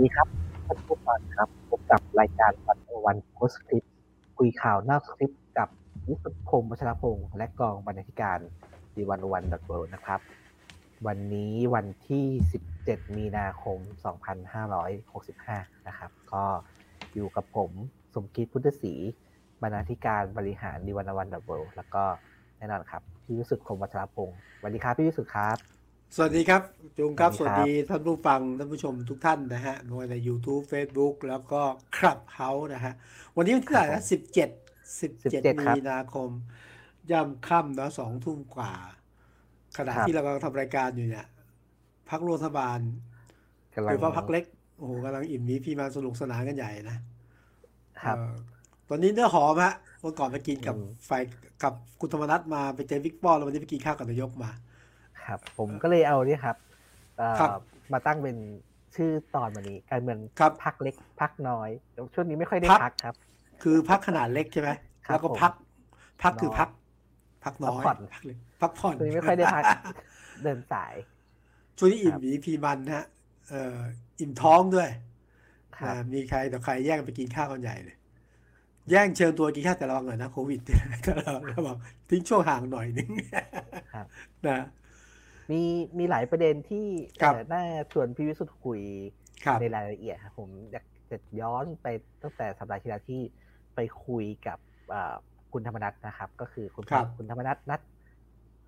ดีครับท่านผู้ฟังครับพบกับรายการวันวันโพสคลิปคุยข่าวนอกคลิปกับวิสุทพงศ์วัชรพงศ์และกองบรรณาธิการดีวันวันดอทเนะครับ วันนี้วันที่ 17 มีนาคม 2565 นะครับ ก็อยู่กับผมสมคิดพุทธศรีบรรณาธิการบริหารดีวันวันดอทแล้วก็แน่นอนครับ พี่วิสุทธิพงศ์วัชรพงศ์สวัสดีครับพี่วิสุทธิ์ครับ สวัสดีครับจุงครับสสวัวัสสดีดีครับท่านผู้ฟังท่านผู้ชมทุกท่านนะฮะไม่ว่าใน YouTube Facebook แล้วก็ครับเฮาส์นะฮะวันนี้วันที่เท่าไหร่นะสิบเจ็ดสิบเจ็ด17ครับมีนาคมย่ำค่ำเนอะสองทุ่มกว่า ขณะครับที่เรากำลังทำรายการอยู่เนี่ยพักรัฐบาลกำลัโดงยเฉพาะพักเล็กโอ้โหกำลังอิ่มหมีพี่มาสนุกสนานกันใหญ่นะครับเอ่อตอนนี้เนื้อหอมฮะเมื่อก่อนไปกินกับอืมฝ่ายกับคุณธรรมนัฐมาไปเจอบิ๊กป้อมแล้ววันนี้ไปกินข้าวกับนายกมา ครับ ผมก็เลยเอาเนี่ยครับเอ่อครับมาตั้งเป็นชื่อตอนวันนี้การเมืองครับพักเล็กพักน้อยเดี๋ยวช่วงนี้ไม่ค่อยได้พักพักครับ คือพักขนาดเล็กใช่ไหมครับแล้วก็ผมพัก พักคือน้อยพัก พักน้อยพักผ่อนพักเล็กพักผ่อนช่วงนี้ไม่ค่อยได้พักเดินสายช่วงนี้อิ่คมรับหมีพีมันนะฮะเอ่ออิ่มท้องด้วยครับอ่ามีใครต่อใครแย่งกันไปกินข้าวกันใหญ่เลย แย่งเชิญตัวกินข้าวแต่ระวังหน่อยนะโควิดก็เราเราบอกทิ้งช่วงห่างหน่อยนึงครับนะ มีมีหลายประเด็นที่ครับเอ่อน่าชวนพี่วิสุทธ์คุยครับในรายละเอียดครับผมอยากจะย้อนไปตั้งแต่สัปดาห์ที่แล้วที่ไปคุยกับเอ่อคุณธรรมนัทนะครับ ก็คือคุณครับคุณธรรมนัทนัด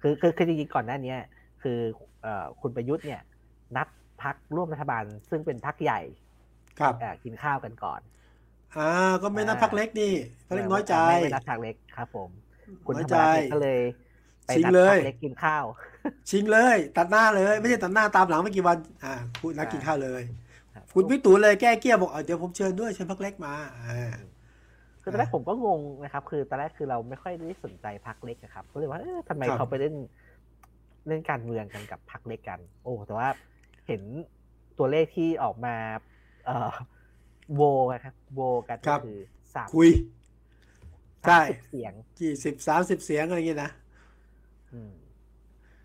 คือคือคือจริงๆก่อนหน้าเนี้ยคือเอ่อคุณประยุทธ์เนี่ย นัดพักร่วมรัฐบาล ซึ่งเป็นพักใหญ่ ครับเอ่อกินข้าวกันก่อน อ่า ก็ไม่นับอ่าพักเล็กนี่พักเล็กน้อยใจไม่ไม่นัดพักเล็กครับ ผม คุณน้ธอรยรมใจนัทเนี่ยก็เลย ไปชิงนัดเลยพักเล็กกินข้าว ชิงเลย ตัดหน้าเลย ไม่ใช่ตัดหน้าตามหลังไม่กี่วัน อ่าคุณนัดกินข้าวเลยครับคุณพิตูนเลยแก้เกี้ยวบอกเออเดี๋ยวผมเชิญด้วยเชิญพักเล็กมาอ่าคือตอนแรกผมก็งงนะครับ คือตอนแรกคือเราไม่ค่อยได้สนใจพักเล็กอะครับก็เลยว่าเอ๊ะทำไมครับเขาไปเล่นเล่นการเมืองกันกับพักเล็กกัน โอ้แต่ว่าเห็นตัวเลขที่ออกมา เอ่อโวนะครับโวกันครัก็บคือสามคุยใช่สามสิบเสียงกี่สิบสามสิบเสียงอะไรเงี้ยนะอืม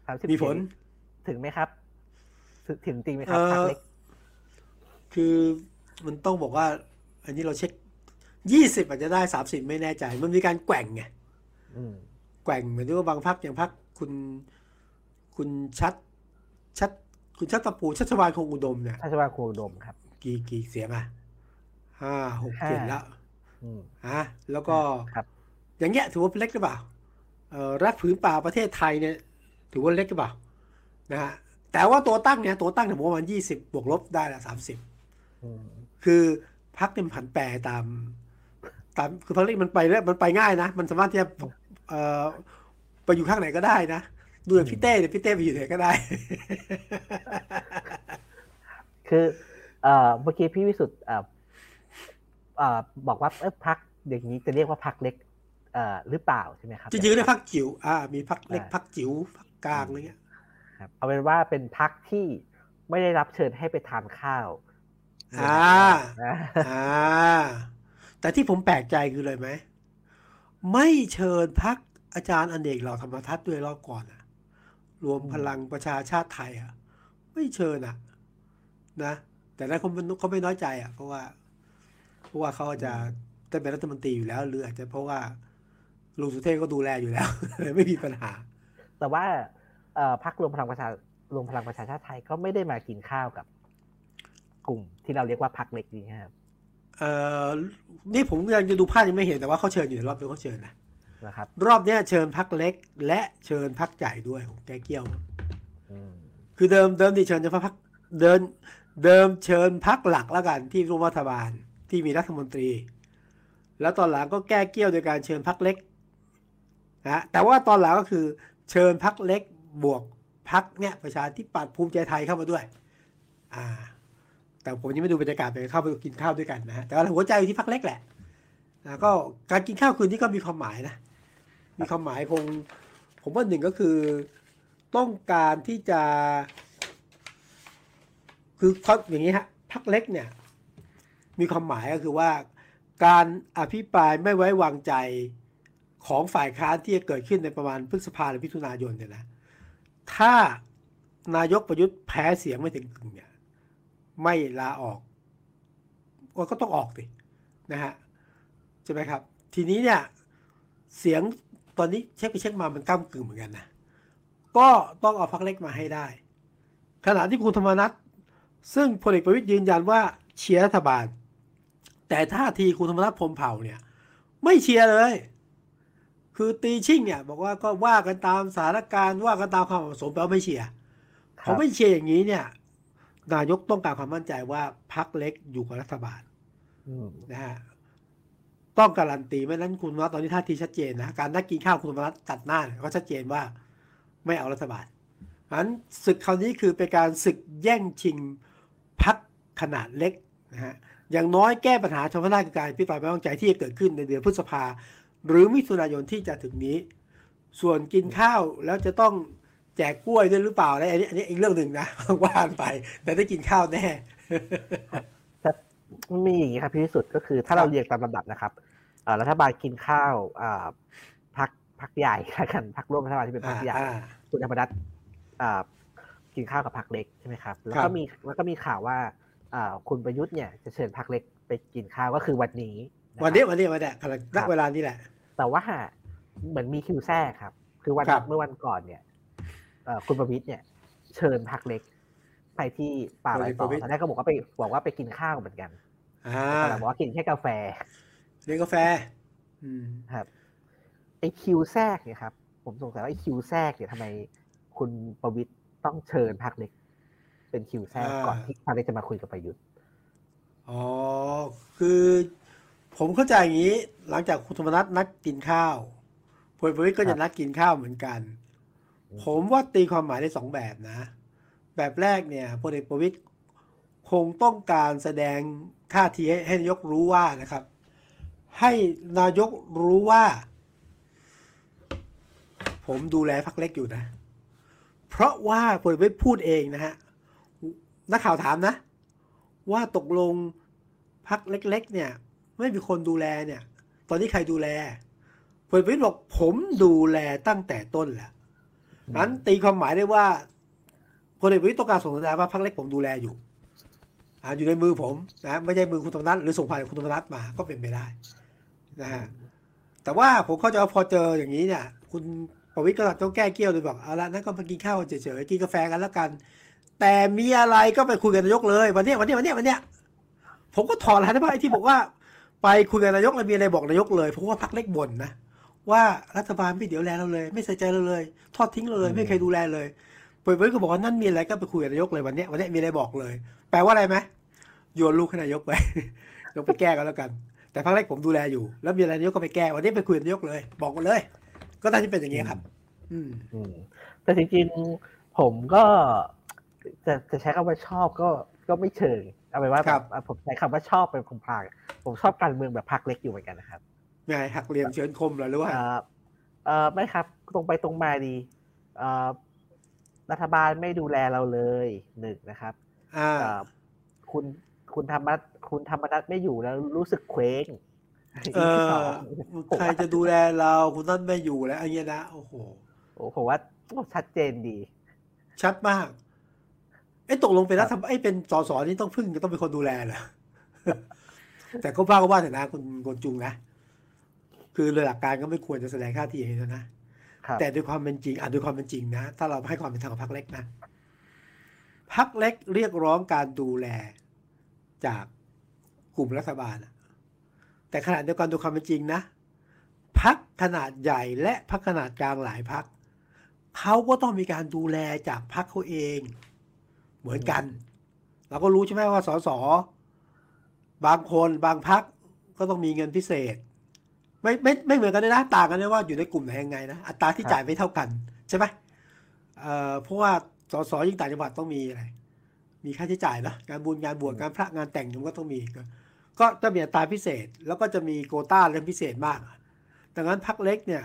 สามสิบมีผลเสียงถึงไหมครับ ถึงถึงจริงไหมคเอรับอพักเล็กคือมันต้องบอกว่า อันนี้เราเช็คยี่สิบอาจจะได้สามสิบไม่แน่ใจ มันมีการแกว่งไงอืมแกว่งเหมือนที่ว่าบางพักอย่างพักคุณคุณชัด ชัด คุณชัดตะปูชัชวานคงอุดมเนี่ยท่านชวาครูอุดมครับ กี่กี่เสียงอะห้าหกห้าเจ็ดแล้วอืมอะแล้วก็ครับอย่างเงี้ยถือว่าเล็กหรือเปล่าเอ่อ รัฐผืนป่าประเทศไทยเนี่ยถือว่าเล็กหรือเปล่านะฮะแต่ว่าตัวตั้งเนี่ยตัวตั้งเนี่ยผมว่ามันยี่สิบบวกลบได้ละสามสิบอืมคือพักเนี่ยมันผันแปรตาม ตามคือพักเล็กมันไปเรื่อยมันไปง่ายนะ มันสามารถที่จะเอ่อไปอยู่ข้างไหนก็ได้นะดูอย่างพี่เต้เนี่ยพี่เต้ไปอยู่ไหนก็ได้ คือเอ่อเมื่อกี้พี่วิสุทธ์เอ่อเอ่อบอกว่าเออพักอย่างนี้จะเรียกว่าพักเล็กเอ่อ หรือเปล่าใช่ไหมครับ จริงๆเรียกพักจิ๋วอ่ามีพักเล็กอ่าพักจิ๋วพักกลางอะไรเงี้ยครับเอาเป็นว่าเป็นพักที่ไม่ได้รับเชิญให้ไปทานข้าวอ่านะอ่าแต่ที่ผมแปลกใจคือเลยไหมไม่เชิญพักอาจารย์อเนกเหล่าธรรมทัศน์ด้วยรอบก่อนอะรวมพลังประชาชาติไทยอะไม่เชิญอะนะ แต่นั้นเขาไม่เขาไม่น้อยใจอะเพราะว่า เพราะว่าเขาอาจจะได้เป็นรัฐมนตรีอยู่แล้ว หรืออาจจะเพราะว่า ลุงสุเทพก็ดูแลอยู่แล้วเลยไม่มีปัญหา แต่ว่าเอ่อพักรวมพลังประชารวมพลังประชาชาติไทยก็ไม่ได้มากินข้าวกับ กลุ่มที่เราเรียกว่าพักเล็กนี้ครับเอ่อนี่ผมยังจะดูภาพยังไม่เห็นแต่ว่าเขาเชิญอยู่ในรอบนี้เขาเชิญนะนะครับ รอบเนี้ยเชิญพักเล็ก และเชิญพักใหญ่ด้วยของแกเกี้ยวอืมคือเดิมเดิมที่เชิญเฉพาะพักเดิน เดิมเชิญพักหลักแล้วกันที่ร่วมรัฐบาลที่มีรัฐมนตรี แล้วตอนหลังก็แก้เกี้ยวโดยการเชิญพักเล็ก นะแต่ว่าตอนหลังก็คือเชิญพักเล็กบวกพักเนี่ยประชาธิปัตย์ภูมิใจไทยเข้ามาด้วย อ่า แต่ผมยังไม่ดูบรรยากาศไปเข้าไปกินข้าวด้วยกันนะฮะแต่ว่าหัวใจอยู่ที่พักเล็กแหละนะก็การกินข้าวคืนนี้ก็มีความหมายนะ มีความหมายคง ผมว่าหนึ่งก็คือต้องการที่จะ คือเขาอย่างนี้ฮะพักเล็กเนี่ย มีความหมายก็คือว่า การอภิปรายไม่ไว้วางใจ ของฝ่ายค้านที่จะเกิดขึ้นในประมาณพฤษภาหรือพิถุนายนเนี่ยนะถ้านายกประยุทธ์แพ้เสียงไม่ถึงกึ่งเนี่ยไม่ลาออกก็ต้องออกสินะฮะใช่ไหมครับ ทีนี้เนี่ยเสียงตอนนี้เช็คไปเช็คมามันก้ากึ่งเหมือนกันนะก็ต้องเอาพักเล็กมาให้ได้ ขณะที่คุณธรรมนัฐซึ่งพลเอกประวิตยยืนยันว่าเชียร์รัฐบาล แต่ท่าทีคุณธรรมนัฐพรมเผ่าเนี่ย ไม่เชียร์เลย คือตีชิ่งเนี่ย บอกว่าก็ว่ากันตามสถานการณ์ว่ากันตามความเหมาะสมแปลว่าไม่เชียร์คพรัอบไม่เชียร์อย่างนี้เนี่ย นายกต้องการความมั่นใจว่าพักเล็กอยู่กับรัฐบาลอืมนะฮะต้องการันตีไม่นั้นคุณธรรมนัฐตอนนี้ท่าทีชัดเจนนะการนัดกินข้าวคุณธรรมนัฐตัดหน้าเนี่ยก็ชัดเจนว่าไม่เอารัฐบาลฉะนั้นศึกคราวนี้คือเป็นการศึกแย่งชิงพักขนาดเล็กนะฮะอย่างน้อยแก้ปัญหาเฉพาะหน้าคือการพิปรายไม่ไว้วางใจที่จะเกิดขึ้นในเดือนพฤษภา หรือมิถุนายนที่จะถึงนี้ ส่วนกินข้าวแล้วจะต้องแจกกล้วยด้วยหรือเปล่าอะไรอันนี้อันนี้อีกเรื่องหนึ่งนะว่านไป แต่ได้กินข้าวแน่แต่มีอย่างนี้ครับพี่วิสุทธ์ก็คือถ้าครับเราเรียงตามลำดับนะครับอ่ารัฐบาลกินข้าวอ่าพักพักใหญ่แล้วกันพักร่วมรัฐบาลที่เป็นพักใหญ่อ่าคุณธรรมนัฐอ่ากินข้าวกับพักเล็กใช่ไหมครับ แล้วครัก็บมีแล้วก็มีข่าวว่าอ่าคุณประยุทธ์เนี่ยจะเชิญพักเล็กไปกินข้าวก็คือวันนี้ะครับ วันนี้วันนี้วันนี้กำลังณครับเวลานี้แหละ แต่ว่าเหมือนมีคิวแทรกครับ คือวันครับเมื่อวันก่อนเนี่ยเอ่อคุณประวิทย์เนี่ย เชิญพักเล็ก ไปที่ป่าไรต่อตอนแรกก็บอกว่าไปบอกว่าไปกินข้าวเหมือนกันอ่าแต่บอกว่ากินแค่กาแฟเลี้ยงกาแฟอืมครับไอคิวแทรกเนี่ยครับผมสงสัยว่าไอคิวแทรกเนี่ยทำไมคุณประวิทย์ต้องเชิญพักเล็ก เป็นคิวแทรกอ่าก่อนที่พักเล็กจะมาคุยกับประยุทธ์อ๋อคือ ผมเข้าใจอย่างนี้ หลังจากคุณธรรมนัฐนัดกินข้าวพลเอกประวิตยก็จะนัดกินข้าวเหมือนกัน ผมว่าตีความหมายได้สองแบบนะ แบบแรกเนี่ยพลเอกประวิตยคงต้องการแสดงท่าทีให้ในายกรู้ว่านะครับ ให้นายกรู้ว่า ผมดูแลพักเล็กอยู่นะ เพราะว่าพลเอกประวิตยพูดเองนะฮะนักข่าวถามนะ ว่าตกลงพักเล็ก ๆ เนี่ย ไม่มีคนดูแลเนี่ย ตอนนี้ใครดูแลพลเอกประวิตยบอกผมดูแลตั้งแต่ต้นแหละนั้นตีความหมายได้ว่าพลเอกประวิตยต้องการส่งสัญญาณว่าพักเล็กผมดูแลอยู่อ่าอยู่ในมือผมนะไม่ใช่มือคุณธรรมนัฐหรือส่งผ่านคุณธรรมนัฐมาก็เป็นไปได้นะฮะแต่ว่าผมเข้าใจว่าพอเจออย่างนี้เนี่ย คุณประวิตยก็ต้องแก้เกี้ยวเลยบอกเอาละนั่นก็มากินข้าวเฉยๆกินกาแฟกันแล้วกัน แต่มีอะไรก็ไปคุยกับนายกเลย วันเนี้ยวันเนี้ยวันเนี้ยวันเนี้ยผมก็ถอนแล้วนะว่าไอ้ที่บอกว่า ไปคุยกับนายกแล้วมีอะไรบอกนายกเลยเพราะว่าพักเล็กบ่นนะว่ารัฐบาลไม่เดี๋ยวแลเราเลย ไม่ใส่ใจเราเลย ทอดทิ้งเราเลย ไม่เคยดูแลเลยเปิดเผยก็บอกว่านั่นมีอะไรก็ไปคุยกับนายกเลยวันเนี้ยวันเนี้ยมีอะไรบอกเลย แปลว่าอะไรไหมโยนลูกให้นายกไปลงไปแก้กันแล้วกัน แต่พักเล็กผมดูแลอยู่ แล้วมีอะไรนายกก็ไปแก้วันนี้ไปคุยกับนายกเลย บอกมาเลย ก็น่าจะเป็นอย่างนี้ครับอืมอืมแต่จริงๆผมก็จะจะใช้คำว่าชอบก็ก็ไม่เชิง เอาเป็นว่าครับแบบผมใช้คำว่าชอบเป็นคงพางผมชอบการเมืองแบบพักเล็กอยู่เหมือนกันนะครับไงหักเหลี่ยมเชิญคมเหรอหรือว่าเอ่อเอ่อไม่ครับ ตรงไปตรงมาดีเอ่อรัฐบาลไม่ดูแลเราเลยหนึ่งนะครับอ่าเอ่อคุณคุณธรรมนัฐคุณธรรมนัฐไม่อยู่แล้วรู้สึกเคว้งเอที่สอองผมใครว่าจะดูแลเราคุณนั่นไม่อยู่แล้วไอ้เงี้ยนะโอ้โหโอ้ผมว่าชัดเจนดี ชัดมาก ไอ้ตกลงเป็นรัฐบาลไอ้เป็นสสนี่ต้องพึ่งต้องเป็นคนดูแลเหรอแต่ก็ว่าก็ว่าแต่นะคุณกนจุงนะ คือโดยหลักการก็ไม่ควรจะแสดงท่าทีอย่างนี้นะครับแต่ด้วยความเป็นจริงอะด้วยความเป็นจริงนะ ถ้าเราให้ความเป็นธรรมกับพรรคเล็กนะพรรคเล็กเรียกร้องการดูแลจากกลุ่มรัฐบาลอะแต่ขณะเดียวกันด้วยความเป็นจริงนะพักขนาดใหญ่และพักขนาดกลางหลายพักเขาก็ต้องมีการดูแลจากพักเขาเอง เหมือนกัน เราก็รู้ใช่ไหมว่าสสบางคนบางพักก็ต้องมีเงินพิเศษ ไม่ไม่ไม่เหมือนกันเลยนะต่างกันเลยว่าอยู่ในกลุ่มไหนยังไงนะอัตราที่ครับจ่ายไม่เท่ากันใช่ไหมเอ่อเพราะว่าสสยิ่งต่างจังหวัดต้องมีอะไรมีค่าใช้จ่ายเนอะงานบุญงานบวชงานพระงานแต่งมันก็ต้องมีก็ก็จะมีอัตราพิเศษ แล้วก็จะมีโควต้าเรื่องพิเศษมากดังนั้นพักเล็กเนี่ย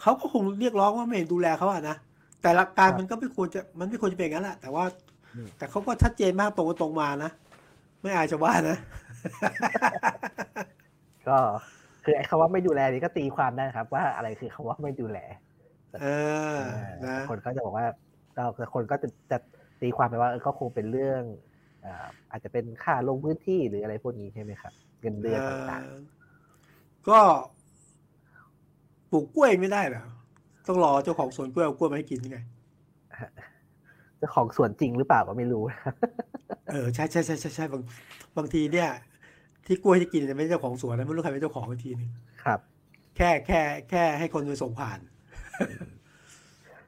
เขาก็คงเรียกร้องว่าไม่เห็นดูแลเขาอะนะแต่หลักการมันก็ไม่ควรจะมันไม่ควรจะเป็นอย่างนั้นแหละแต่ว่าอืม แต่เขาก็ชัดเจนมากตรงไปตรงมานะ ไม่อายชาวบ้านนะ ก็คือไอ้คำว่าไม่ดูแลนี่ก็ตีความได้นะครับ ว่าอะไรคือคำว่าไม่ดูแลเออเออนะคนก็จะบอกว่าก็คนก็จะจะตีความไปว่าเออก็คงเป็นเรื่องอ่าอาจจะเป็นค่าลงพื้นที่หรืออะไรพวกนี้ใช่ไหมครับเงินเดือนต่างเอ่อก็ปลูกกล้วยไม่ได้เหรอต้องรอเจ้าของสวนกล้วยเอากล้วยมาให้กินยังไงๆเจ้าของส่วนจริงหรือเปล่าก็ไม่รู้ เออใช่ใช่ใช่ใช่ใช่บางบางทีเนี่ย ที่กล้วยที่กินเนี่ยไม่ใช่เจ้าของสวนนะไม่รู้ใครเป็นเจ้าของอีกทีหนึงครับ แค่แค่แค่ให้คนไปส่งผ่าน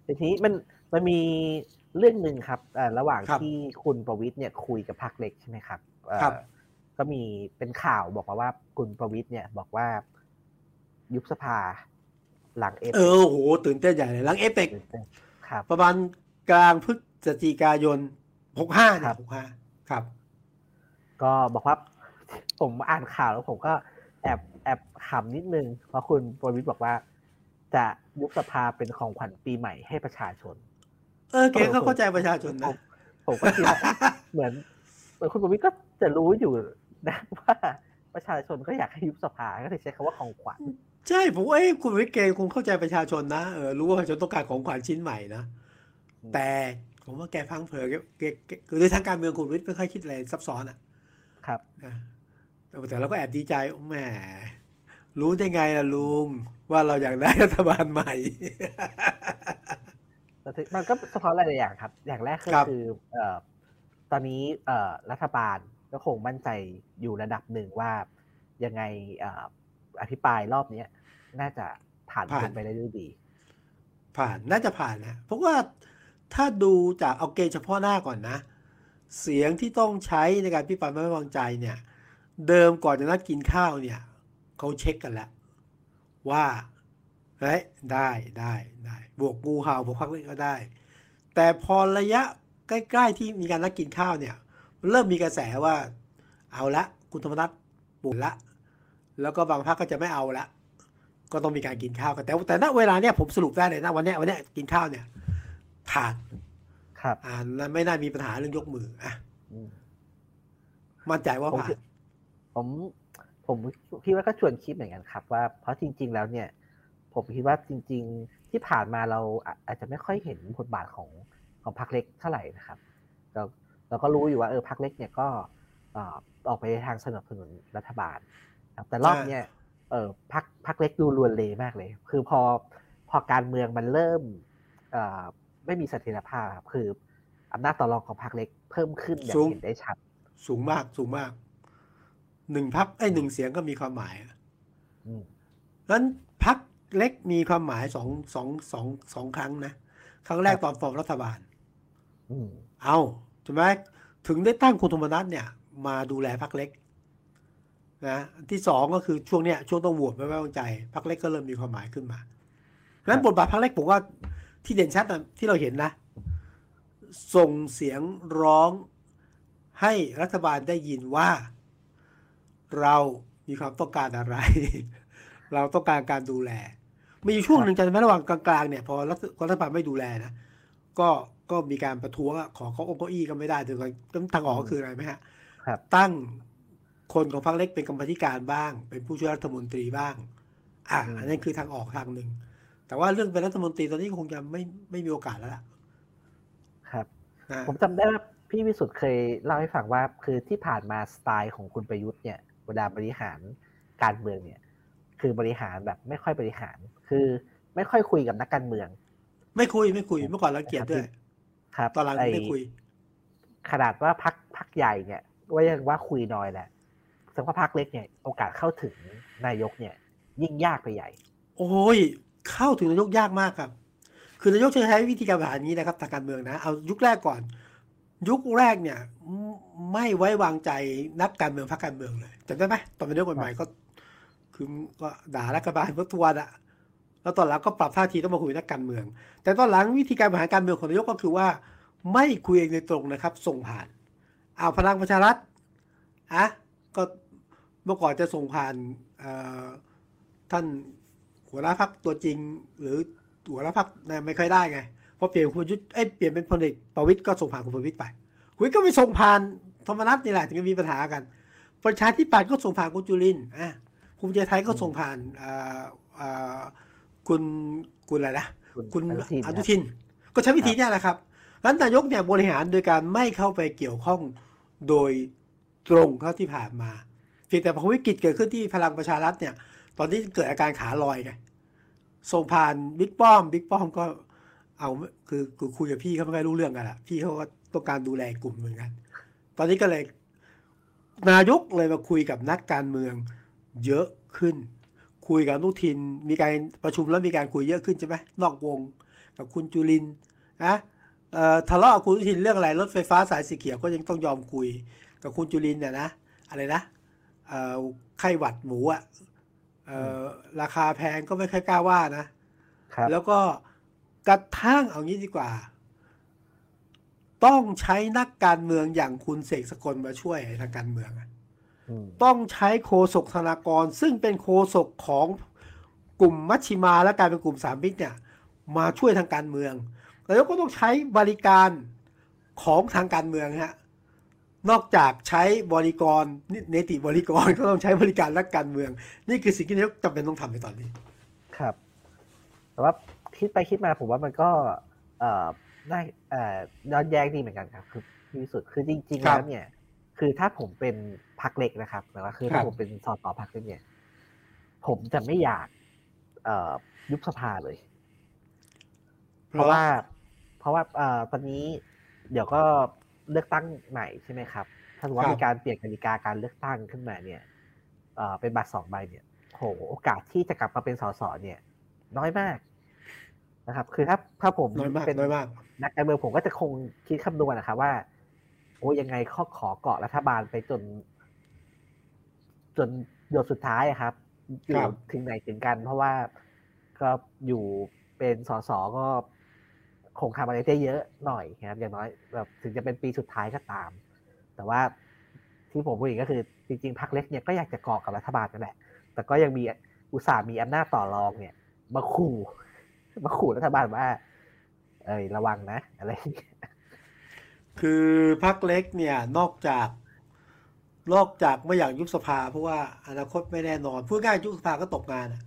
ทีนี้มันมันมีเรื่องหนึ่งครับเอ่อระหว่างครับที่คุณประวิทย์เนี่ยคุยกับพรรคเล็กใช่ไหมครับเอ่อครับ ก็มีเป็นข่าวบอกมาว่าคุณประวิทย์เนี่ย บอกว่ายุบสภาหลังเอฟเออโหตื่นเต้นใหญ่เลยหลังเอเปกครับ ประมาณกลางพฤศ จิกายนหกห้าคเนี่รัยบหกห้าครับ ก็บอกว่าผมอ่านข่าวแล้วผมก็แอบแอบขำนิดนึง เพราะคุณประวิทย์บอกว่า จะยุบสภาเป็นของขวัญปีใหม่ให้ประชาชน เออเก๋เขาเข้าใจประชาชนผนะมผมก็คิดว่าเหมือนเหมือนคุณประวิทย์ก็จะรู้อยู่นะว่าประชาชนก็อยากให้ยุบสภาก็เลยใช้คำว่าของขวัญใช่ผมว่าเอ้ยคุณวิทย์เกคงเข้าใจประชาชนนะเออรู้ว่าประชาชนต้องการของขวัญชิ้นใหม่นะอืมแต่ ผมว่าแกพังเผลอแกแกแกคือในทางการเมืองคุณวิทย์ไม่ค่อยคิดอะไรซับซ้อนอะ ครับนะแต่แต่เราก็แอบดีใจแหมรู้ได้ไงล่ะลุง ว่าเราอยากได้รัฐบาลใหม่แต่ถึงมันก็สะท้อนหลายๆอย่างครับ อย่างแรกก็ครับคือเอ่อตอนนี้เอ่อรัฐบาลก็คงมั่นใจอยู่ระดับหนึ่งว่ายังไงเอ่ออภิปรายรอบเนี้ยน่าจะผ่านพ้นไปได้ด้วยดี ผ่านน่าจะผ่านนะเพราะว่า ถ้าดูจากเอาเกณฑ์เฉพาะหน้าก่อนนะ เสียงที่ต้องใช้ในการพิปรายไม่ไว้วางใจเนี่ย เดิมก่อนจะนัดกินข้าวเนี่ยเขาเช็คกันแล้ว ว่าเฮ้ยได้ได้ได้บวกงูเห่าบวกพักเล็กก็ได้ แต่พอระยะใกล้ ๆ ที่มีการนัดกินข้าวเนี่ยมันเริ่มมีกระแสว่า เอาละคุณธรรมนัฐบุญละ แล้วก็บางพักก็จะไม่เอาละ ก็ต้องมีการกินข้าวกันแต่แต่ณเวลาเนี้ยผมสรุปได้เลยนะวันเนี้ยวันเนี้ยกินข้าวเนี่ย ผ่านครับอ่าแล้วไม่น่ามีปัญหาเรื่องยกมืออะอืมมั่นใจว่าผ่านผมผมพี่ว่าก็ชวนคิดเหมือนกันครับ ว่าเพราะจริง ๆ แล้วเนี่ย ผมคิดว่าจริง ๆ ที่ผ่านมาเราอาอาจจะไม่ค่อยเห็นบทบาทของของพรรคเล็กเท่าไหร่นะครับเราเราก็รู้อยู่ว่าเออพรรคเล็กเนี่ยก็เอ่อออกไปทางสนับสนุนรัฐบาลครับแต่รอบเนี้ยเออพรรคพรรคเล็กดูรวนเลมากเลย คือพอพอการเมืองมันเริ่มเอ่อ ไม่มีเสถียรภาพครับคืออำนาจต่อรองของพรรคเล็กเพิ่มขึ้นอย่างเห็นได้ชัด สูงมากสูงมากหนึ่งพักไอ้ยหนึ่งเสียงก็มีความหมายอืมนั้นพักเล็กมีความหมายสองสองสองสองครั้งนะ ครั้งแรกตอนฟอร์มรัฐบาลอืมเอาใช่ไหมถึงได้ตั้งคุณธรรมนัฐเนี่ย มาดูแลพักเล็กนะอันที่สองก็คือช่วงเนี้ยช่วงต้องโหวตไม่ไว้วางใจพักเล็กก็เริ่มมีความหมายขึ้นมาเพราะฉะนั้นบทบาทพักเล็กผมว่า ที่เด่นชัดนะที่เราเห็นนะ ส่งเสียงร้องให้รัฐบาลได้ยินว่า เรามีความต้องการอะไร เราต้องการการดูแล มีอยู่ช่วงหนึ่งจำได้ไหมระหว่างกลางๆเนี่ยพอรัฐรัฐบาลไม่ดูแลนะก็ก็มีการประท้วงอะขอเขาองค์เก้าอี้ก็ไม่ได้ถึงทางออกก็คืออะไรไหมฮะครับตั้งคนของพรรคเล็กเป็นกรรมาธิการบ้าง เป็นผู้ช่วยรัฐมนตรีบ้าง อะอืมอันนั้นคือทางออกทางหนึ่ง แต่ว่าเรื่องเป็นรัฐมนตรีตอนนี้คงจะไม่ไม่มีโอกาสแล้วล่ะ ครับนะผมจำได้ว่าพี่วิสุทธ์เคยเล่าให้ฟังว่า คือที่ผ่านมาสไตล์ของคุณประยุทธ์เนี่ยเวลาบริหารการเมืองเนี่ย คือบริหารแบบไม่ค่อยบริหาร คือไม่ค่อยคุยกับนักการเมือง ไม่คุยไม่คุยเมื่อก่อนรังเกียจด้วยครับตอนหลังไไม่คุย ขนาดว่าพักพักใหญ่เนี่ยว่ายังว่าคุยน้อยแหละแสดงว่าพักเล็กเนี่ย โอกาสเข้าถึงนายกเนี่ย ยิ่งยากไปใหญ่ โอ้ย เข้าถึงนายกยากมากครับ คือนายกจะใช้วิธีการบริหารนี้นะครับทางการเมืองนะ เอายุคแรกก่อน ยุคแรกเนี่ยไม่ไว้วางใจนักการเมืองพรรคการเมืองเลยจำได้ไหมตอนเป็นนายกใหม่ๆก็ คือก็ด่ารัฐบาลเพื่อทวนอะแล้วตอนหลังก็ปรับท่าทีต้องมาคุยนักการเมือง แต่ตอนหลังวิธีการบริหารการเมืองของนายกก็คือว่า ไม่คุยเองโดยตรงนะครับ ส่งผ่านเอาพลังประชารัฐอะก็เมื่อก่อนจะส่งผ่านท่าน หัวหน้าพักตัวจริง หรือหัวหน้าพักเนี่ยไม่ค่อยได้ไงพอเปลี่ยนคุณประยุทธ์เอ้ยเปลี่ยนเป็นพลเอกประวิตยก็ส่งผ่านคุณประวิตยไปคุณก็ไม่ส่งผ่านธรรมนัฐนี่แหละถึงจะมีปัญหากัน ประชาธิปัตย์ก็ส่งผ่านคุณจุลินทร์อะภูมิใจไทยก็ส่งผ่านอ่าอ่าคุณคุณอะไรนะคุณคุณอนุทินอนุทิน ก็ใช้วิธีเนี้ยแหละครับรัฐนายกเนี่ยบริหารโดยการไม่เข้าไปเกี่ยวข้องโดยตรงเท่าที่ผ่านมาเพียงแต่พอวิกฤตเกิดขึ้นที่พลังประชารัฐเนี่ย ตอนนี้เกิดอาการขาลอยไงส่งผ่านบิ๊กป้อมบิ๊กป้อมก็เอาคือคือคุยกับพี่เขาไม่ค่อยรู้เรื่องกันละพี่เขาก็ต้องการดูแลกลุ่มเหมือนกัน ตอนนี้ก็เลย นายกเลยมาคุยกับนักการเมือง เยอะขึ้น คุยกับนุทินมีการประชุมแล้วมีการคุยเยอะขึ้นใช่ไหมนอกวง กับคุณจุลินนะเอ่อทะเลาะกับคุณนุทินเรื่องอะไรรถไฟฟ้าสายสีเขียวก็ยังต้องยอมคุย กับคุณจุลินเนี่ยนะอะไรนะเอ่อไข้หวัดหมูอะเอ่อ ราคาแพงก็ไม่ค่อยกล้าว่านะครับแล้วก็กระทั่งเอางี้ดีกว่า ต้องใช้นักการเมืองอย่างคุณเสกสกลมาช่วยทางการเมืองอะอืมต้องใช้โคศกธนากร ซึ่งเป็นโคศกของกลุ่มมัชชิมาและกลายเป็นกลุ่มสามมิตรเนี่ย มาช่วยทางการเมือง แล้วก็ต้องใช้บริการของทางการเมืองฮะ นอกจากใช้บริกรเนติบริกรก็ต้องใช้บริการนักการเมือง นี่คือสิ่งที่นายกจำเป็นต้องทำในตอนนี้ ครับ แต่ว่าคิดไปคิดมาผมว่ามันก็เอ่อน่าเอ่อย้อนแย้งดีเหมือนกันครับ คือที่สุดคือจริงๆครับแล้วเนี่ย คือถ้าผมเป็นพักเล็กนะครับแต่ว่าคือครัถ้าบผมเป็นสอสอพักเล็กเนี่ย ผมจะไม่อยากเอ่อยุบสภาเลย เพราะว่า เพราะว่าเอ่อตอนนี้เดี๋ยวก็ เลือกตั้งใหม่ใช่ไหมครับ ถ้าสมมติครัว่าบมีการเปลี่ยนกติกาการเลือกตั้งขึ้นมาเนี่ยเอ่อเป็นบัตรสองใบเนี่ยโหโอกาสที่จะกลับมาเป็นสสเนี่ย น้อยมากนะครับ คือถ้าถ้าผมน้อยมากเป็นน้อยมากนักการเมืองผมก็จะคงคิดคำนวณนะครับว่าโอ้ยังไงข้อขอเกาะรัฐบาลไปจน จนหยดสุดท้ายอะครับอครัยู่บถึงไหนถึงกัน เพราะว่าก็อยู่เป็นสสก็ คงทำอะไรได้เยอะหน่อยครับอย่างน้อยแบบถึงจะเป็นปีสุดท้ายก็ตาม แต่ว่าที่ผมพูดอีกก็คือจริงๆพรรคเล็กเนี่ยก็อยากจะเกาะกับรัฐบาลนั่นแหละ แต่ก็ยังมีอุตสาห์มีอำนาจต่อรองเนี่ย มาขู่ มาขู่รัฐบาลว่า เอ้ยระวังนะอะไรอย่างเงี้ยคือพักเล็กเนี่ยนอกจาก นอกจากไม่อยากยุบสภา เพราะว่าอนาคตไม่แน่นอนพูดง่ายยุบสภาก็ตกงานอะ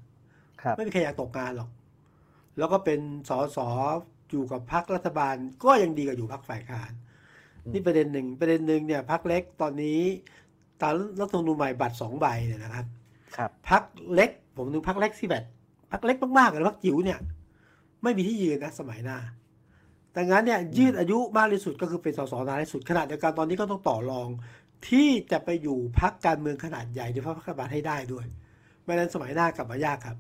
ครับไม่มีใครอยากตกงานหรอก แล้วก็เป็นสส อยู่กับพรรครัฐบาลก็ยังดีกว่าอยู่พรรคฝ่ายค้านอืมนี่ประเด็นหนึ่งประเด็นหนึ่งเนี่ยพรรคเล็กตอนนี้ตามรัฐธรรมนูญใหม่บัตรสองใบเนี่ยนะครับ ครับพรรคเล็กผมนึกพรรคเล็กที่แบบพรรคเล็กมากๆเลยพรรคจิ๋วเนี่ย ไม่มีที่ยืนนะสมัยหน้าแต่งั้นเนี่ยยืดอายุมากที่สุดก็คือเป็นสสนานที่สุดขนาดเดียวกันตอนนี้ก็ต้องต่อรอง ที่จะไปอยู่พรรคการเมืองขนาดใหญ่ในพรรครัฐบาลให้ได้ด้วย ไม่นั้นสมัยหน้า กลับมายากครับ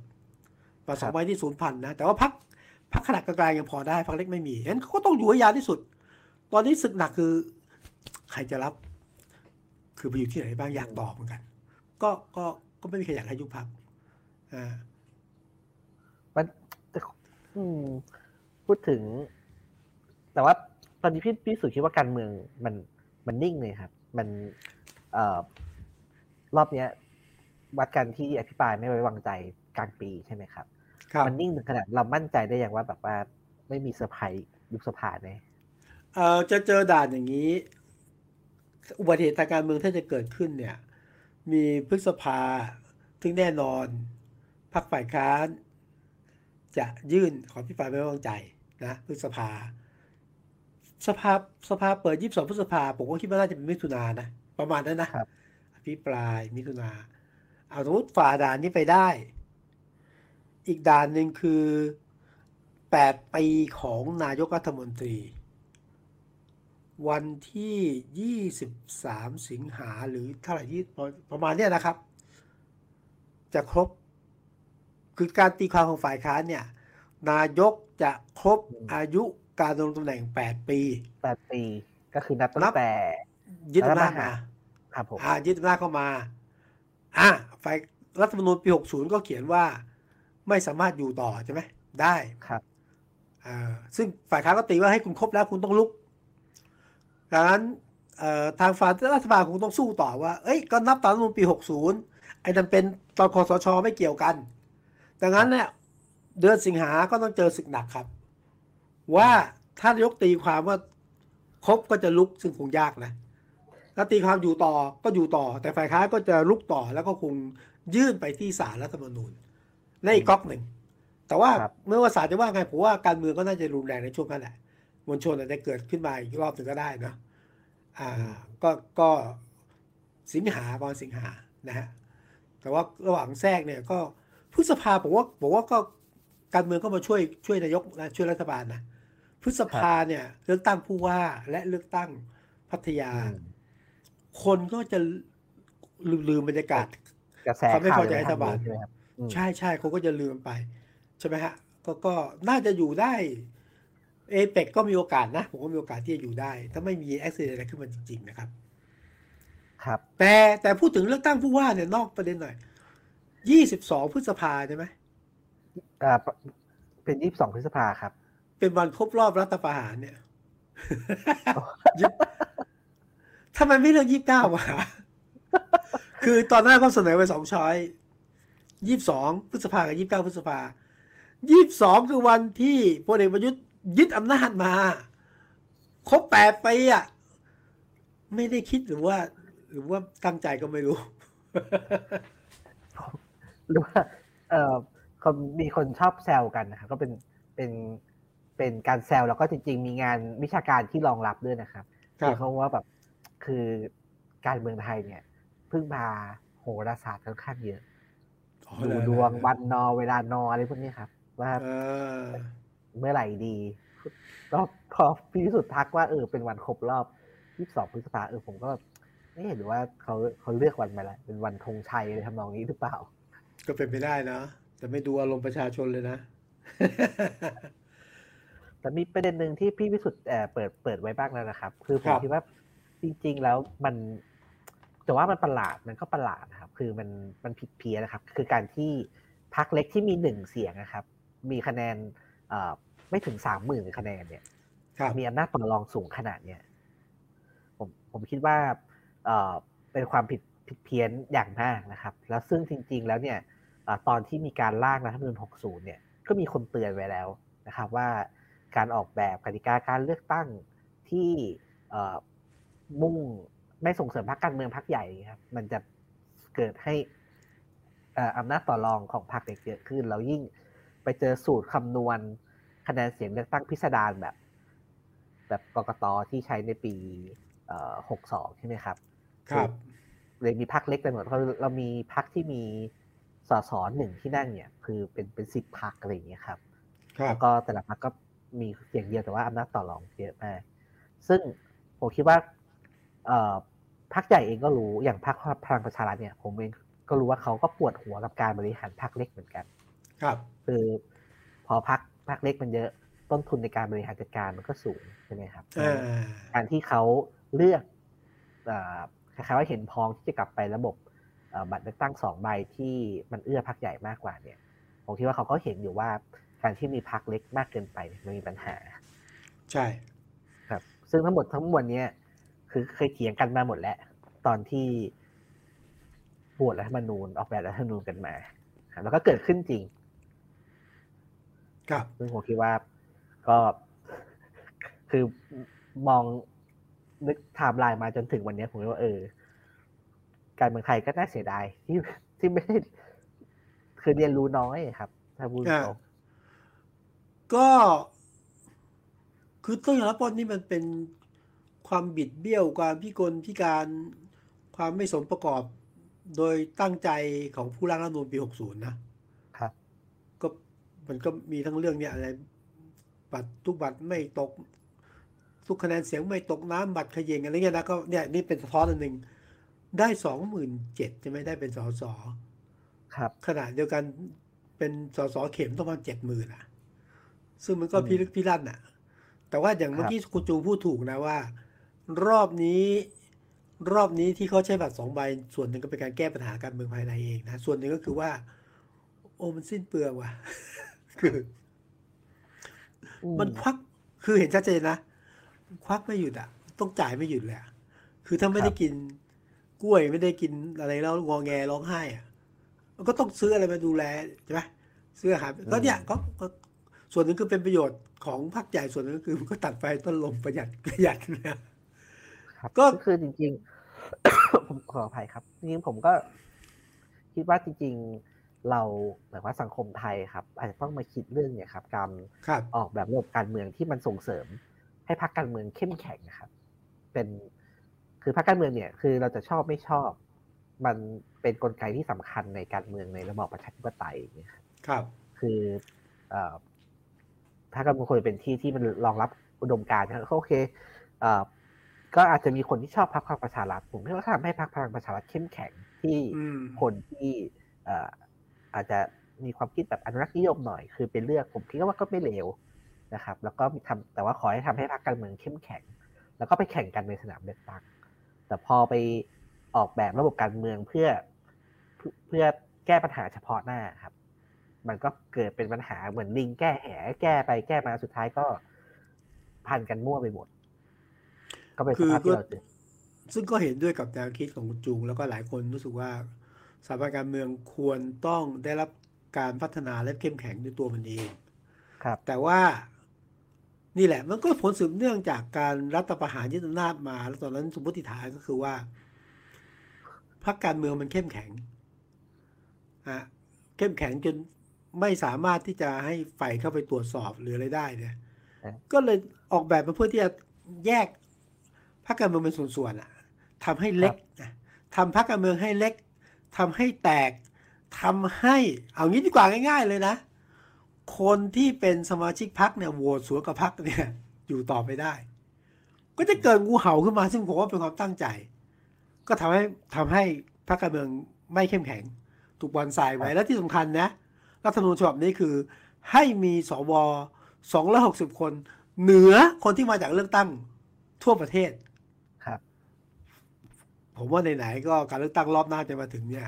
บัตรสองใบที่ศูนย์พันนะ แต่ว่าพรรค พรรคขนาดกลางๆยังพอได้พรรคเล็กไม่มีงั้นเขาก็ต้องอยู่ให้ยาวที่สุด ตอนนี้ศึกหนักคือ ใครจะรับ คือไปอยู่ที่ไหนบ้างอยากตอบเหมือนกัน ก็ก็ก็ไม่มีใครอยากให้ยุบพักอ่ามันพูดถึง แต่ว่าตอนนี้พี่พี่สุคิดว่าการเมืองมันมันนิ่งเลยครับ มันเอ่อรอบเนี้ย วัดกันที่อภิปรายไม่ไว้วางใจกลางปีใช่ไหมครับ มันนิ่งถึงขนาดเรามั่นใจได้อย่างว่าแบบว่าไม่มีเซอร์ไพรส์ยุบสภาแน่เอ่อจะเจอด่านอย่างนี้ อุบัติเหตุทางการเมืองถ้าจะเกิดขึ้นเนี่ย มีพฤษภาถึงแน่นอนพรรคฝ่ายค้าน จะยื่นขออภิปรายไม่ไว้วางใจนะพฤษภา สภาสภาเปิด22พฤษภาผมก็คิดว่าน่าจะเป็นมิถุนายนนะ ประมาณนั้นนะครับอภิปรายมิถุนาเอาสมมติฝ่าด่านนี้ไปได้ อีกด่านหนึ่งคือ 8 ปีของนายกรัฐมนตรี วันที่ 23 สิงหาหรือเท่าไหร่ที่ประมาณเนี้ยนะครับ จะครบ คือการตีความของฝ่ายค้านเนี่ย นายกจะครบอายุการดำรงตำแหน่ง 8 ปีแปดปี ก็คือนับตั้นังบแต่ยึดอำนาจรัฐประหามารครับผมอ่ายึดอำนาจเข้ามา อ่าฝ่ายรัฐธรรมนูญปี 60 ก็เขียนว่า ไม่สามารถอยู่ต่อใช่ไหมได้ครับอ่าซึ่งฝ่ายค้านก็ตีว่าให้คุณครบแล้วคุณต้องลุกดังนั้นเอ่อทางฝ่ายรัฐบาลคงต้องสู้ต่อว่า เอ้ย ก็นับตามรัฐธรรมนูญปี 60 ไอ้นั่นเป็นตอนคอสชไม่เกี่ยวกัน ดังนั้นเนี่ยเดือนสิงหาก็ต้องเจอศึกหนักครับ ว่าถ้านายกตีความว่าครบก็จะลุกซึ่งคงยากนะถ้าตีความอยู่ต่อก็อยู่ต่อ แต่ฝ่ายค้านก็จะลุกต่อแล้วก็คงยื่นไปที่ศาลรัฐธรรมนูญ ในอีกก๊อกหนึ่ง แต่ว่าครับเมื่อว่าศาลจะว่าไงผมว่าการเมืองก็น่าจะรุนแรงในช่วงนั้นแหละมวลชนอาจจะเกิดขึ้นมาอีกรอบหนึ่งก็ได้นะอ่าก็ก็สิงหาประมาณสิงหานะฮะแต่ว่าระหว่างแทรกเนี่ยก็พฤษภาผมว่าผมว่าก็การเมืองก็มาช่วยช่วยนายกนะช่วยรัฐบาลนะพฤษภาเนี่ยเลือกตั้งผู้ว่าและเลือกตั้งพัทยาอืมคนก็จะลืมลืมบรรยากาศกระแสความไม่ข่าวพอใจในรัฐบาลทงนี้ ใช่ไหมครับอืมใช่ใช่เขาก็จะลืมไป ใช่ไหมฮะก็ก็น่าจะอยู่ได้เอเปกก็มีโอกาสนะ ผมก็มีโอกาสที่จะอยู่ได้ ถ้าไม่มีอุบิเหตุอะไรขึ้นมาจริง ๆ นะครับ ครับ แต่แต่พูดถึงเลือกตั้งผู้ว่าเนี่ยนอกประเด็นหน่อยยี่สิบสองพฤษภาใช่ไหมอ่าเป็นยี่สิบสองพฤษภาครับ เป็นวันครบรอบรัฐประหารเนี่ยทำไมไม่เลือกยี่สิบเก้าวะคือตอนหน้าก็เสนอไปสองช้อย ยี่สิบสองพฤษภากับยี่สิบเก้าพฤษภายี่สิบสองคือวันที่พลเอกประยุทธ์ยึดอำนาจมาครบแปดปีอะ ไม่ได้คิดหรือว่า หรือว่าตั้งใจก็ไม่รู้ หรือว่า เออเขามีคนชอบแซวกันนะครับก็เป็นเป็นเป็นการแซวแล้วก็จริง ๆ มีงานวิชาการที่รองรับด้วยนะครับครับคือเขาว่าแบบคือการเมืองไทยเนี่ย พึ่งพาโหราศาสตร์ค่อนข้างเยอะ ดูดวงวันนอเวลานออะไรพวกนี้ครับ ว่าเออเมื่อไหร่ดีก็พอพี่พิสุทธิ์ทักว่าเออเป็นวันครบรอบ 22 พฤษภาเออผมก็ไม่เห็นว่าเขาเขาเลือกวันมาแล้วเป็นวันธงชัยอะไรทำนองนี้หรือเปล่า ก็เป็นไปได้นะ แต่ไม่ดูอารมณ์ประชาชนเลยนะ แต่มีประเด็นหนึ่งที่พี่พิสุทธิ์เอ่อเปิดเปิดไว้บ้างแล้วนะครับ คือผครัมบคิดว่าจริง ๆ แล้วมัน แต่ว่ามันประหลาดมันก็ประหลาดนะครับ คือมันมันผิดเพี้ยนนะครับ คือการที่พักเล็กที่มีหนึ่งเสียงนะครับ มีคะแนนเอ่อไม่ถึงสามหมื่นคะแนนเนี่ยครับมีอำนาจต่อรองสูงขนาดเนี้ยผมผมคิดว่าเอ่อเป็นความผิดผิดเพี้ยนอย่างมากนะครับ แล้วซึ่งจริง ๆ แล้วเนี่ยเอ่อตอนที่มีการร่างรัฐธรรมนูญ60 เนี่ยก็มีคนเตือนไว้แล้วนะครับ ว่าการออกแบบกติกาการเลือกตั้งที่เอ่อมุ่ง ไม่ส่งเสริมพรรคการเมืองพรรคใหญ่ครับมันจะเกิดให้เอ่ออำนาจต่อรองของพรรคเล็กเยอะขึ้นแล้วยิ่งไปเจอสูตรคำนวณคะแนนเสียงเลือกตั้งพิสดารแบบ แบบกกตที่ใช้ในปีเอ่อ62ใช่ไหมครับ ครับ เลยมีพักเล็กไปหมดเพราะเรามีพักที่มีสสหนึ่งที่นั่งเนี่ย คือเป็นเป็นสิบพักอะไรอย่างเงี้ยครับครับแล้วก็แต่ละพักก็มีเสียงเดียวแต่ว่าอำนาจต่อรองเยอะมากซึ่งผมคิดว่า เอ่อพักใหญ่เองก็รู้อย่างพักพลังประชารัฐเนี่ย ผมเองก็รู้ว่าเขาก็ปวดหัวกับการบริหารพักเล็กเหมือนกัน ครับ คือพอพักพักเล็กมันเยอะต้นทุนในการบริหารจัดการมันก็สูงใช่ไหมครับอ่าการที่เขาเลือกเอ่อคล้ายๆว่าเห็นพ้องที่จะกลับไประบบเอ่อบัตรเลือกตั้งสองใบที่มันเอื้อพักใหญ่มากกว่าเนี่ยผมคิดว่าเขาก็เห็นอยู่ว่าการที่มีพักเล็กมากเกินไปเนี่ยมันมีปัญหา ใช่ ครับ ซึ่งทั้งหมดทั้งมวลเนี้ย คือเคยเถียงกันมาหมดแล้ว ตอนที่บวชรัฐธรรมนูญออกแบบรัฐธรรมนูญกันมาครับแล้วก็เกิดขึ้นจริง ครับซึ่งผมคิดว่าก็คือมองนึกไทม์ไลน์มาจนถึงวันนี้ผมคิดว่าเออ การเมืองไทยก็น่าเสียดายที่ที่ไม่ได้คือเรียนรู้น้อยครับ ถ้าพูดตรงก็ คือต้องยอมรับว่านี่มันเป็น ความบิดเบี้ยวความพิกลพิการความไม่สมประกอบโดยตั้งใจของผู้ร่างรัฐธรรมนูญปี 60 นะครับก็มันก็มีทั้งเรื่องเนี่ยอะไรบัตรทุกบัตรไม่ตก ทุกคะแนนเสียงไม่ตกน้ำบัตรเขย่งอะไรเงี้ยนะก็เนี่ยนี่เป็นสะท้อนอันหนึ่งได้สองหมื่นเจ็ดใช่ไหมได้เป็นสสครับขณะเดียวกันเป็นสสเข็มต้องมาเจ็ดหมื่นอะ ซึ่งมันก็พิลึกพิลั่นอะ แต่ว่าอย่างเมื่อกี้คุณจูพูดถูกนะว่า รอบนี้รอบนี้ที่เขาใช้บัตรสองใบ ส่วนหนึ่งก็เป็นการแก้ปัญหาการเมืองภายในเองนะ ส่วนหนึ่งก็คือว่า โอ้มันสิ้นเปลืองว่ะ คืออืมันควักคือเห็นชัดเจนนะ ควักไม่หยุดอะ ต้องจ่ายไม่หยุดเลยอะคือถ้าไม่ได้กินกล้วยไม่ได้กินอะไรแล้วงอแงร้องไห้อะมันก็ต้องซื้ออะไรมาดูแลใช่ไหมซื้ออาหารก็เนี่ยก็ก็ส่วนหนึ่งคือเป็นประโยชน์ของพรรคใหญ่ส่วนหนึงก็คือมันก็ตัดไฟต้นลมประหยัดประหยัดเนี่ย ครับก็ก็คือจริง ๆ ผมขออภัยครับจริงๆผมก็คิดว่าจริง ๆ เราแบบว่าสังคมไทยครับ อาจจะต้องมาคิดเรื่องเนี่ยครับการครับออกแบบระบบการเมืองที่มันส่งเสริม ให้พรรคการเมืองเข้มแข็งนะครับ เป็นคือพรรคการเมืองเนี่ย คือเราจะชอบไม่ชอบ มันเป็นกลไกที่สำคัญในการเมืองในระบอบประชาธิปไตยเนี่ยครับครับคือเอ่อพรรคการเมืองควรจะเป็นที่ที่มันรองรับอุดมการณ์นะครับก็โอเคเอ่อ ก็อาจจะมีคนที่ชอบพรรคพลังประชารัฐผมคิดว่าถ้าทำให้พรรคพลังประชารัฐเข้มแข็งที่อืมคนที่เอ่ออาจจะมีความคิดแบบอนุรักษ์นิยมหน่อย คือเป็นเลือกผมคิดว่าก็ไม่เลวนะครับ แล้วก็ทำแต่ว่าขอให้ทำให้พรรคการเมืองเข้มแข็ง แล้วก็ไปแข่งกันในสนามเลือกตั้งแต่พอไปออกแบบระบบการเมืองเพื่อเพื่อเพื่อแก้ปัญหาเฉพาะหน้าครับ มันก็เกิดเป็นปัญหาเหมือนลิงแก้แหแก้ไปแก้มาสุดท้ายก็พันกันมั่วไปหมด ก็เป็นสภาพที่เราเจอซึ่งก็เห็นด้วยกับแนวคิดของคุณจุง แล้วก็หลายคนรู้สึกว่าสถาบันการเมืองควรต้องได้รับการพัฒนาและเข้มแข็งด้วยตัวมันเองครับ แต่ว่านี่แหละมันก็ผลสืบเนื่องจากการรัฐประหารยึดอำนาจมา แล้วตอนนั้นสมมติฐานก็คือว่าพรรคการเมืองมันเข้มแข็งอะเข้มแข็งจนไม่สามารถที่จะให้ฝ่ายเข้าไปตรวจสอบหรืออะไรได้เนี่ยอะก็เลยออกแบบมาเพื่อที่จะแยกพ รรคการเมืองเป็นส่วนๆอะทำให้เล็กนะทำพรรคการเมืองให้เล็กทำให้แตกทำให้เอางี้ดีกว่าง่าย ๆ เลยนะ คนที่เป็นสมาชิกพรรคเนี่ยโหวตสวนกับพรรคเนี่ยอยู่ต่อไปได้ ก็จะเกิดงูเห่าขึ้นมาซึ่งผมว่าเป็นความตั้งใจ ก็ทำให้ทำให้พรรคการเมืองไม่เข้มแข็ง ถูกบอลทรายไว้และที่สำคัญนะรัฐธรรมนูญฉบับนี้คือให้มีสว260คน เหนือคนที่มาจากเลือกตั้งทั่วประเทศครับ ผมว่าไหนๆก็การเลือกตั้งรอบหน้าจะมาถึงเนี่ย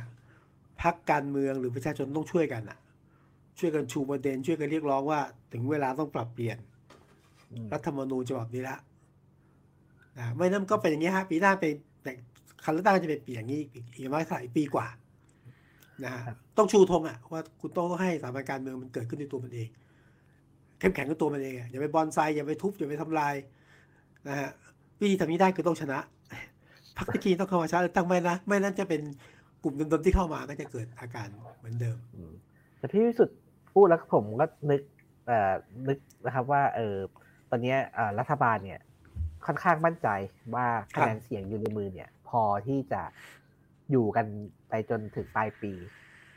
พักการเมืองหรือประชาชนต้องช่วยกันอะช่วยกันชูประเด็น ช่วยกันเรียกร้องว่า ถึงเวลาต้องปรับเปลี่ยนอืมรัฐธรรมนูญฉบับนี้ละนะไม่นั้นก็เป็นอย่างนี้ฮะปีหน้าเป็นแต่คันเลือกตั้งจะเป็นปีอย่างนี้อีกอีกไม่เท่าไหร่ปีกว่านะฮะต้องชูธงอะว่าคุณต้องให้สถาบันการเมืองมันเกิดขึ้นในตัวมันเองเข้มแข็งกับตัวมันเองอะอย่าไปบอนไซอย่าไปทุบอย่าไปทำลายนะฮะวิธีทำนี้ได้คือต้องชนะ พรรคที่คีต้องเข้ามาชนะเลือกตั้งไม่นะไม่นั้นจะเป็นกลุ่มเดิมๆที่เข้ามาก็จะเกิดอาการเหมือนเดิมอืมแต่พี่วิสุทธ์พูดแล้วผมก็นึกเอ่อนึกนะครับว่าเออตอนเนี้ยเอ่อรัฐบาลเนี่ย ค่อนข้างมั่นใจว่าครัคะบแนนเสียงอยู่ในมือเนี่ย พอที่จะอยู่กันไปจนถึงปลายปี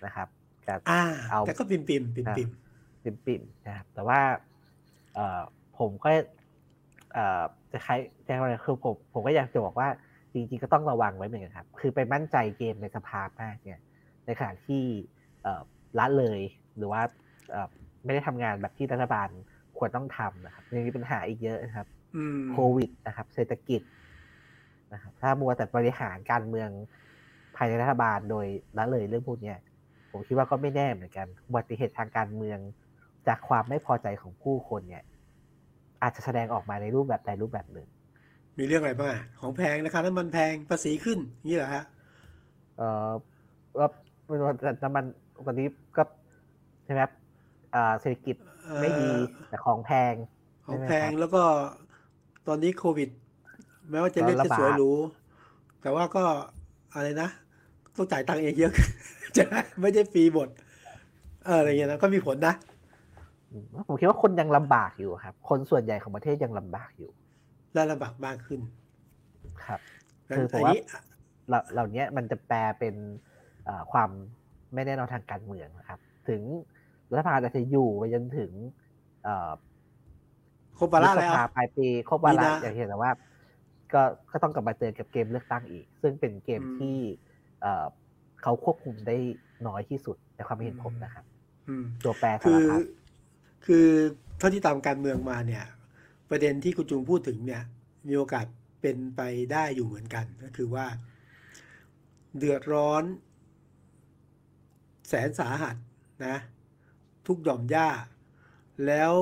นะครับจะอ่าเอาแต่ก็ปิมปิมปิมปิมปิ่มปิ่มๆนะครับแต่ว่า เอ่อผมก็เอ่อจะใช้จะอะไรคือผมผมก็อยากจะบอกว่า จริงๆก็ต้องระวังไว้เหมือนกันครับ คือไปมั่นใจเกมในสภามากเนี่ย ในขณะที่เอ่อละเลยหรือว่าเอ่อไม่ได้ทำงานแบบที่รัฐบาลควรต้องทำนะครับยังมีปัญหาอีกเยอะนะครับอืมโควิดนะครับ เศรษฐกิจนะครับ ถ้ามัวแต่บริหารการเมืองภายในรัฐบาลโดยละเลยเรื่องพวกเนี้ยผมคิดว่าก็ไม่แน่เหมือนกันอุบัติเหตุทางการเมืองจากความไม่พอใจของผู้คนเนี่ย อาจจะแสดงออกมาในรูปแบบใดรูปแบบหนึ่ง มีเรื่องอะไรบ้างอะของแพงนะคะน้ำมันแพงภาษีขึ้นอย่างนี่เหรอฮะเอ่อว่าไม่รู้ว่าแต่น้ำมันตอนนี้ก็ใช่ไหมครับอ่าเศรษฐกิจไม่ดีเอ่อแต่ของแพง ของใช่ไหมแพงครับแล้วก็ตอนนี้โควิด แม้ว่าจะเรียกระจะบาดสวยหรูแต่ว่าก็อะไรนะต้องจ่ายตังค์เองเยอะจะไม่ได้ฟรีหมดเอออะไรเงี้ยนะก็มีผลนะอืมผมคิดว่าคนยังลำบากอยู่ครับ คนส่วนใหญ่ของประเทศยังลำบากอยู่ และลำบากมากขึ้น ครับงั้นคือผมอันว่านี้เหล่าเหล่านี้มันจะแปลเป็นเอ่อความไม่แน่นอนทางการเมืองนะครับ ถึงรัฐบาลอาจจะอยู่ไปจนถึงเอ่อครบวาระพฤษแล้วภาปลายปีครบวามีระนาอย่างที่เห็นแต่ว่า ก็ก็ต้องกลับมาเจอกับเกมเลือกตั้งอีก ซึ่งเป็นเกมอืมที่เอ่อเขาควบคุมได้น้อยที่สุดในความเห็นผมนะครับอืมตัวแปรสาคืรอพัดคือเท่าที่ตามการเมืองมาเนี่ย ประเด็นที่คุณจุงพูดถึงเนี่ยมีโอกาสเป็นไปได้อยู่เหมือนกันก็คือว่า เดือดร้อน แสนสาหัสนะทุกหย่อมย่าแล้ว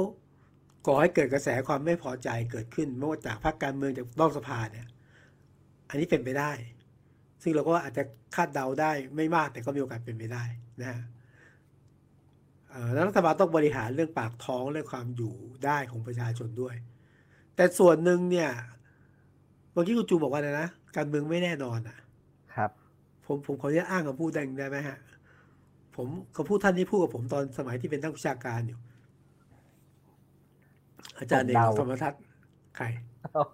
ก่อให้เกิดกระแสความไม่พอใจเกิดขึ้นไม่ว่าจากพรรคการเมืองจากนอกสภาเนี่ยอันนี้เป็นไปได้ ซึ่งเราก็อาจจะคาดเดาได้ไม่มากแต่ก็มีโอกาสเป็นไปได้นะฮะเอ่อแล้วรัฐบาลต้องบริหารเรื่องปากท้องเรื่องความอยู่ได้ของประชาชนด้วย แต่ส่วนหนึ่งเนี่ยเมื่อกี้คุณจูบอกว่าอะไรนะการเมืองไม่แน่นอนอะ ครับ ผมผมขออนุญาตอ้างคำพูดได้ได้ไหมฮะ ผมคำพูดท่านนี้พูดกับผมตอนสมัยที่เป็นนักวิชาการอยู่ อาจารย์เอกผมเราเดาธรรมทัศน์ใคร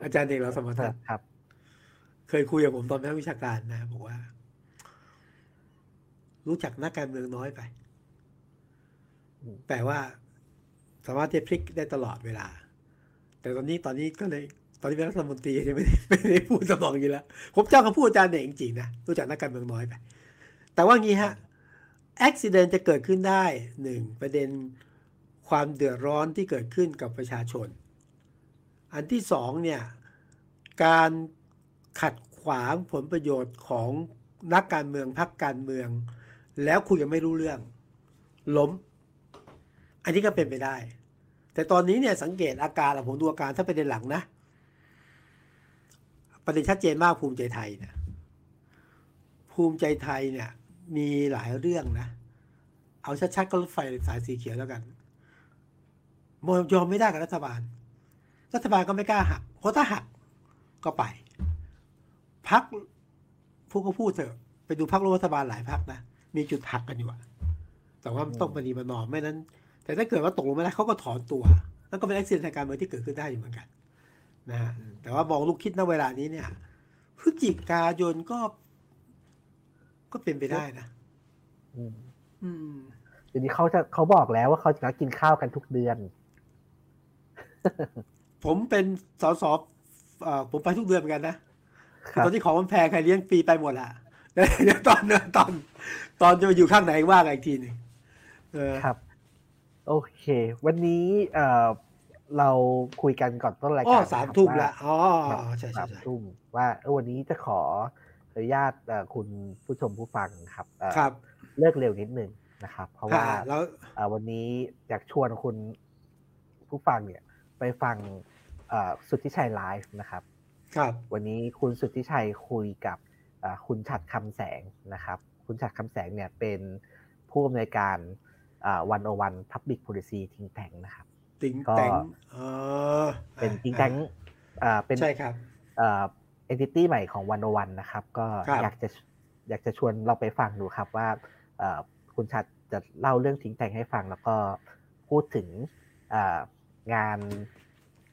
อาจารย์เอกเราธรรมทัศน์ครับ เคยคุยกับผมตอนเป็นนักวิชาการนะบอกว่า รู้จักนักการเมืองน้อยไปอืมแต่ว่าสามารถจะพลิกได้ตลอดเวลา แต่ตอนนี้ตอนนี้ก็เลยตอนนี้เป็นรัฐมนตรียังไม่ได้ไม่ได้พูดสมองอยู่แล้วผมเจ้าเขาพูดอาจารย์เองจริงๆนะรู้จักนักการเมืองน้อยไป แต่ว่างี้ฮะอุบิเหตุจะเกิดขึ้นได้หนึ่งประเด็นความเดือดร้อนที่เกิดขึ้นกับประชาชน อันที่สองเนี่ยการขัดขวางผลประโยชน์ของนักการเมืองพรรคการเมือง แล้วคุยกันไม่รู้เรื่อง ล้ม อันนี้ก็เป็นไปได้ แต่ตอนนี้เนี่ยสังเกตอาการอะผมดูอาการถ้าประเด็นหลังนะ ประเด็นชัดเจนมากภูมิใจไทยเนี่ยภูมิใจไทยเนี่ย มีหลายเรื่องนะ เอาชัดๆก็รถไฟสายสีเขียวแล้วกันมยอมไม่ได้กับรัฐบาล รัฐบาลก็ไม่กล้าหักเพราะถ้าหักก็ไปพักพวกก็พูดเถอะไปดูพักรัฐบาลหลายพักนะมีจุดหักกันอยู่แต่ว่ามันต้องปฏิบัตินอมไม่นั้น แต่ถ้าเกิดว่าตกลงไม่ได้เขาก็ถอนตัวนั่นก็เป็นอุบิเหตุทางการเมืองที่เกิดขึ้นได้อยู่เหมือนกันนะฮะแต่ว่ามองลูกคิดณเวลานี้เนี่ยพฤศจิกายนก็ ก็เป็นไปได้นะอืมอืมทีนี้เขาจะเขาบอกแล้วว่าเขาจะนัดกินข้าวกันทุกเดือน ผมเป็นสสเอ่อผมไปทุกเดือนเหมือนกันนะครับตอนที่ของมันแพงใครเลี้ยงฟรีไปหมดละแล้วเดี๋ยวตอนตอน ตอนจะไปอยู่ข้างไหนว่ากันอีกทีหนึ่งเออครับ โอเค วันนี้เอ่อเราคุยกันก่อนต้นรายอ๋อการสามนะครับทุ่มว่าละอ๋อครับใช่ใช่สามใช่ทุ่มว่าเออวันนี้จะขออนุญาตเอ่อคุณผู้ชมผู้ฟังครับเอ่อครับเลิกเร็วนิดนึงนะครับ เพราะว่าฮะแล้วเอ่อวันนี้อยากชวนคุณผู้ฟังเนี่ย ไปฟังเอ่อสุทธิชัยไลฟ์นะครับ ครับ วันนี้คุณสุทธิชัยคุยกับเอ่อคุณฉัดคำแสงนะครับ คุณฉัดคำแสงเนี่ยเป็นผู้อำนวยการ วันโอวันพับบิ c โพลิซีทิงแทงนะครับติงก็แตงเออเป็นทิงแทงเป็นใช่ครับเอ็นติตี้ใหม่ของวันโอวันนะครับ ก็ครับอยากจะอยากจะชวนเราไปฟังดูครับว่าเอ่อคุณชัดจะเล่าเรื่องทิงแทงให้ฟัง แล้วก็พูดถึงเอ่องาน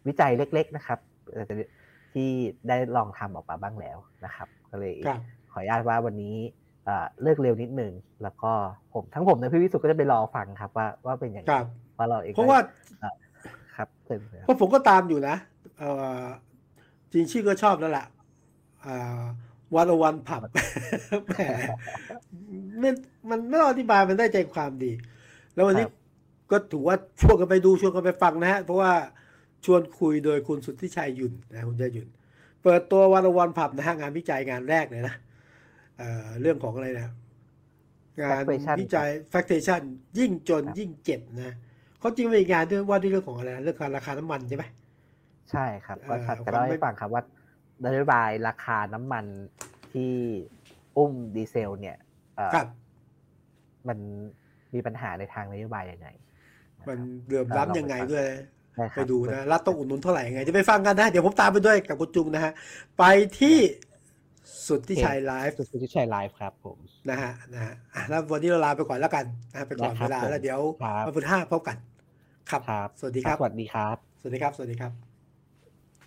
วิจัยเล็ก ๆนะครับเอ่อที่ได้ลองทำออกมาบ้างแล้วนะครับ ก็เลยครับขออนุญาตว่าวันนี้ เอ่อเลิกเร็วนิดหนึ่งแล้วก็ผมทั้งผมและพี่วิสุทธ์ก็จะไปรอฟังครับ ว่าว่าเป็นอย่างครับว่าเราเองเพราะว่าก็ครับเชิญเลยคเพรับราะผมก็ตามอยู่นะเอ่อจริงชื่อก็ชอบแล้วล่ะวันวันผับแหมมันมันไม่ต้องอธิบายมันได้ใจความดี แล้ววันนี้ครับก็ถือว่าชวนกันไปดูชวนกันไปฟังนะฮะ เพราะว่าชวนคุยโดยคุณสุทธิชัยหยุ่นนะคุณชัยหยุ่นเปิดตัววันวันผับนะฮะงานวิจัยงานแรกเลยนะ เอ่อเรื่องของอะไรนะงาน Factation วิจัย factation ยิ่งจนครับยิ่งเจ็บนะเขาจริงมีอีกงานด้วยว่าด้วยเรื่องของอะไรนะเรื่องการราคาน้ำมันใช่ไหมใช่ครับก็เอ่อชัดจะความเล่าไม่ให้ฟังครับว่านโยบายราคาน้ำมันที่อุ้มดีเซล เนี่ยเอ่อครับมันมีปัญหาในทางนโยบายยังไงะครับมันเดือมล้ำยังไงด้วยใช่คไปรับดูนะรัฐต้องอุดหนุนเท่าไหร่ยังไง จะไปฟังกันนะ เดี๋ยวผมตามไปด้วยกับคุณจุงนะฮะ ไปที่ สุดที่ชัยไลฟ์สุดที่ชัยไลฟ์ครับผมนะฮะนะฮะอะแล้ววันนี้เราลาไปก่อนแล้วกันนะไปก่อนได้ครัเวบลาผมแล้วเดี๋ยวครับวันพุธห้าพบกันครับครับ สวัสดีครับ สวัสดีครับ สวัสดีครับ สวัสดีครับ